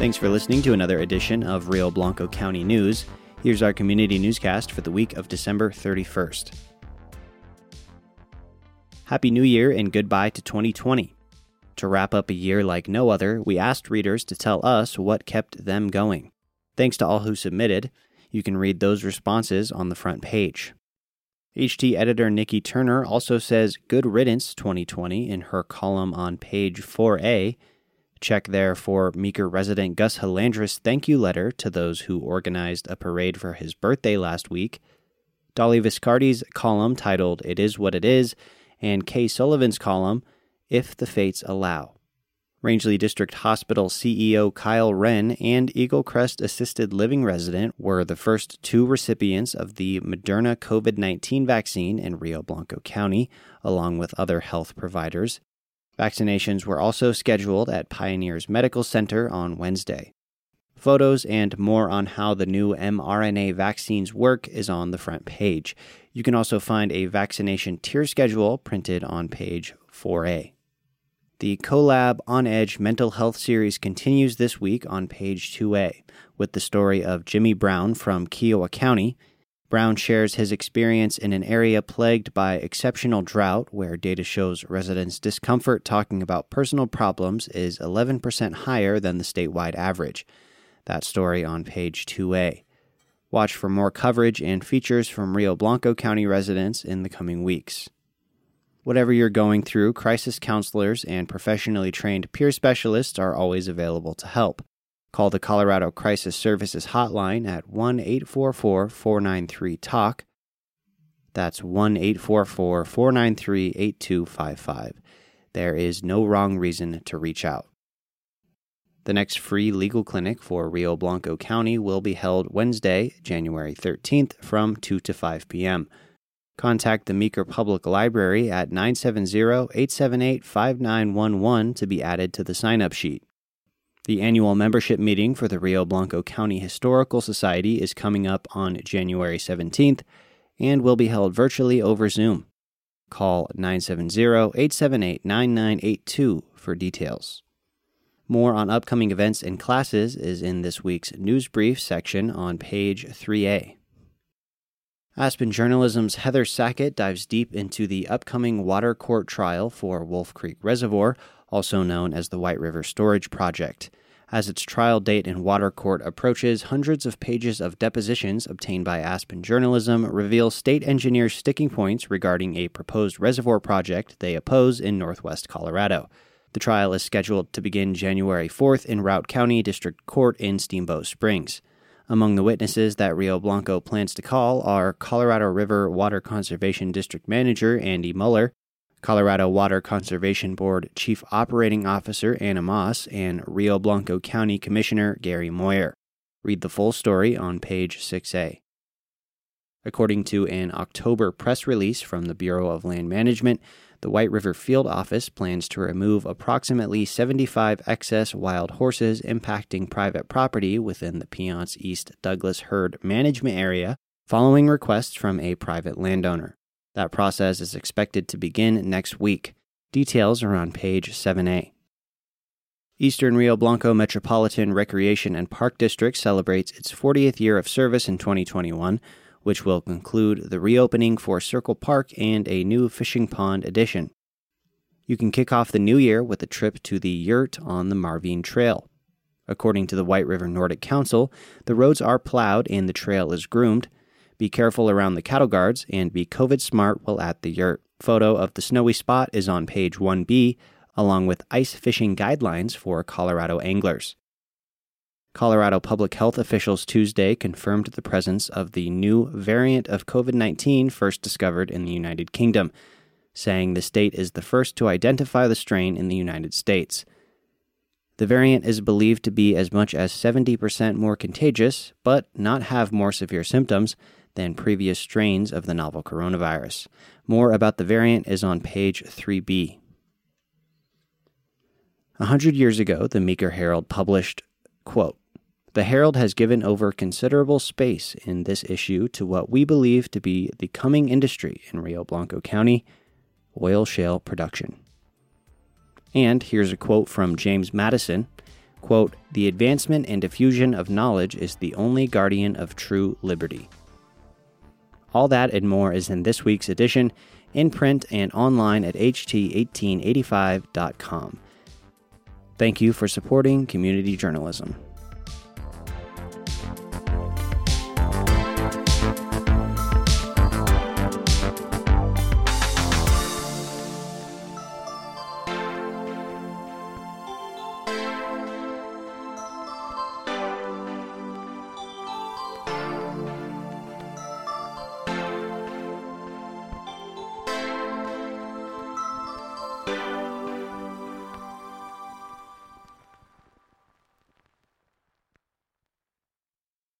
Thanks for listening to another edition of Rio Blanco County News. Here's our community newscast for the week of December 31st. Happy New Year and goodbye to 2020. To wrap up a year like no other, we asked readers to tell us what kept them going. Thanks to all who submitted. You can read those responses on the front page. HT editor Nikki Turner also says Good Riddance 2020 in her column on page 4A Check there for Meeker resident Gus Halandris' thank you letter to those who organized a parade for his birthday last week, Dolly Viscardi's column titled It Is What It Is, and Kay Sullivan's column If the Fates Allow. Rangely District Hospital CEO Kyle Wren and Eagle Crest Assisted Living resident were the first two recipients of the Moderna COVID 19 vaccine in Rio Blanco County, along with other health providers. Vaccinations were also scheduled at Pioneers Medical Center on Wednesday. Photos and more on how the new mRNA vaccines work is on the front page. You can also find a vaccination tier schedule printed on page 4A. The CoLab On Edge Mental Health series continues this week on page 2A with the story of Jimmy Brown from Kiowa County Brown shares his experience in an area plagued by exceptional drought, where data shows residents' discomfort talking about personal problems is 11% higher than the statewide average. That story on page 2A. Watch for more coverage and features from Rio Blanco County residents in the coming weeks. Whatever you're going through, crisis counselors and professionally trained peer specialists are always available to help. Call the Colorado Crisis Services hotline at 1 844 493 TALK. That's 1 844 493 8255. There is no wrong reason to reach out. The next free legal clinic for Rio Blanco County will be held Wednesday, January 13th from 2 to 5 p.m. Contact the Meeker Public Library at 970 878 5911 to be added to the sign up sheet. The annual membership meeting for the Rio Blanco County Historical Society is coming up on January 17th and will be held virtually over Zoom. Call 970 878 9982 for details. More on upcoming events and classes is in this week's news brief section on page 3A. Aspen Journalism's Heather Sackett dives deep into the upcoming water court trial for Wolf Creek Reservoir also known as the White River Storage Project. As its trial date in water court approaches, hundreds of pages of depositions obtained by Aspen Journalism reveal state engineers' sticking points regarding a proposed reservoir project they oppose in northwest Colorado. The trial is scheduled to begin January 4th in Routt County District Court in Steamboat Springs. Among the witnesses that Rio Blanco plans to call are Colorado River Water Conservation District Manager Andy Mueller, Colorado Water Conservation Board Chief Operating Officer Anna Moss, and Rio Blanco County Commissioner Gary Moyer. Read the full story on page 6A. According to an October press release from the Bureau of Land Management, the White River Field Office plans to remove approximately 75 excess wild horses impacting private property within the Piceance East Douglas Herd Management Area following requests from a private landowner. That process is expected to begin next week. Details are on page 7A. Eastern Rio Blanco Metropolitan Recreation and Park District celebrates its 40th year of service in 2021, which will conclude the reopening for Circle Park and a new fishing pond addition. You can kick off the new year with a trip to the yurt on the Marvine Trail. According to the White River Nordic Council, the roads are plowed and the trail is groomed. Be careful around the cattle guards and be COVID smart while at the yurt. Photo of the snowy spot is on page 1B, along with ice fishing guidelines for Colorado anglers. Colorado public health officials Tuesday confirmed the presence of the new variant of COVID 19 first discovered in the United Kingdom, saying the state is the first to identify the strain in the United States. The variant is believed to be as much as 70% more contagious, but not have more severe symptoms than previous strains of the novel coronavirus. More about the variant is on page 3b. A hundred years ago, the Meeker Herald published, quote, The Herald has given over considerable space in this issue to what we believe to be the coming industry in Rio Blanco County, oil shale production. And here's a quote from James Madison quote, The advancement and diffusion of knowledge is the only guardian of true liberty. All that and more is in this week's edition, in print and online at ht1885.com. Thank you for supporting community journalism.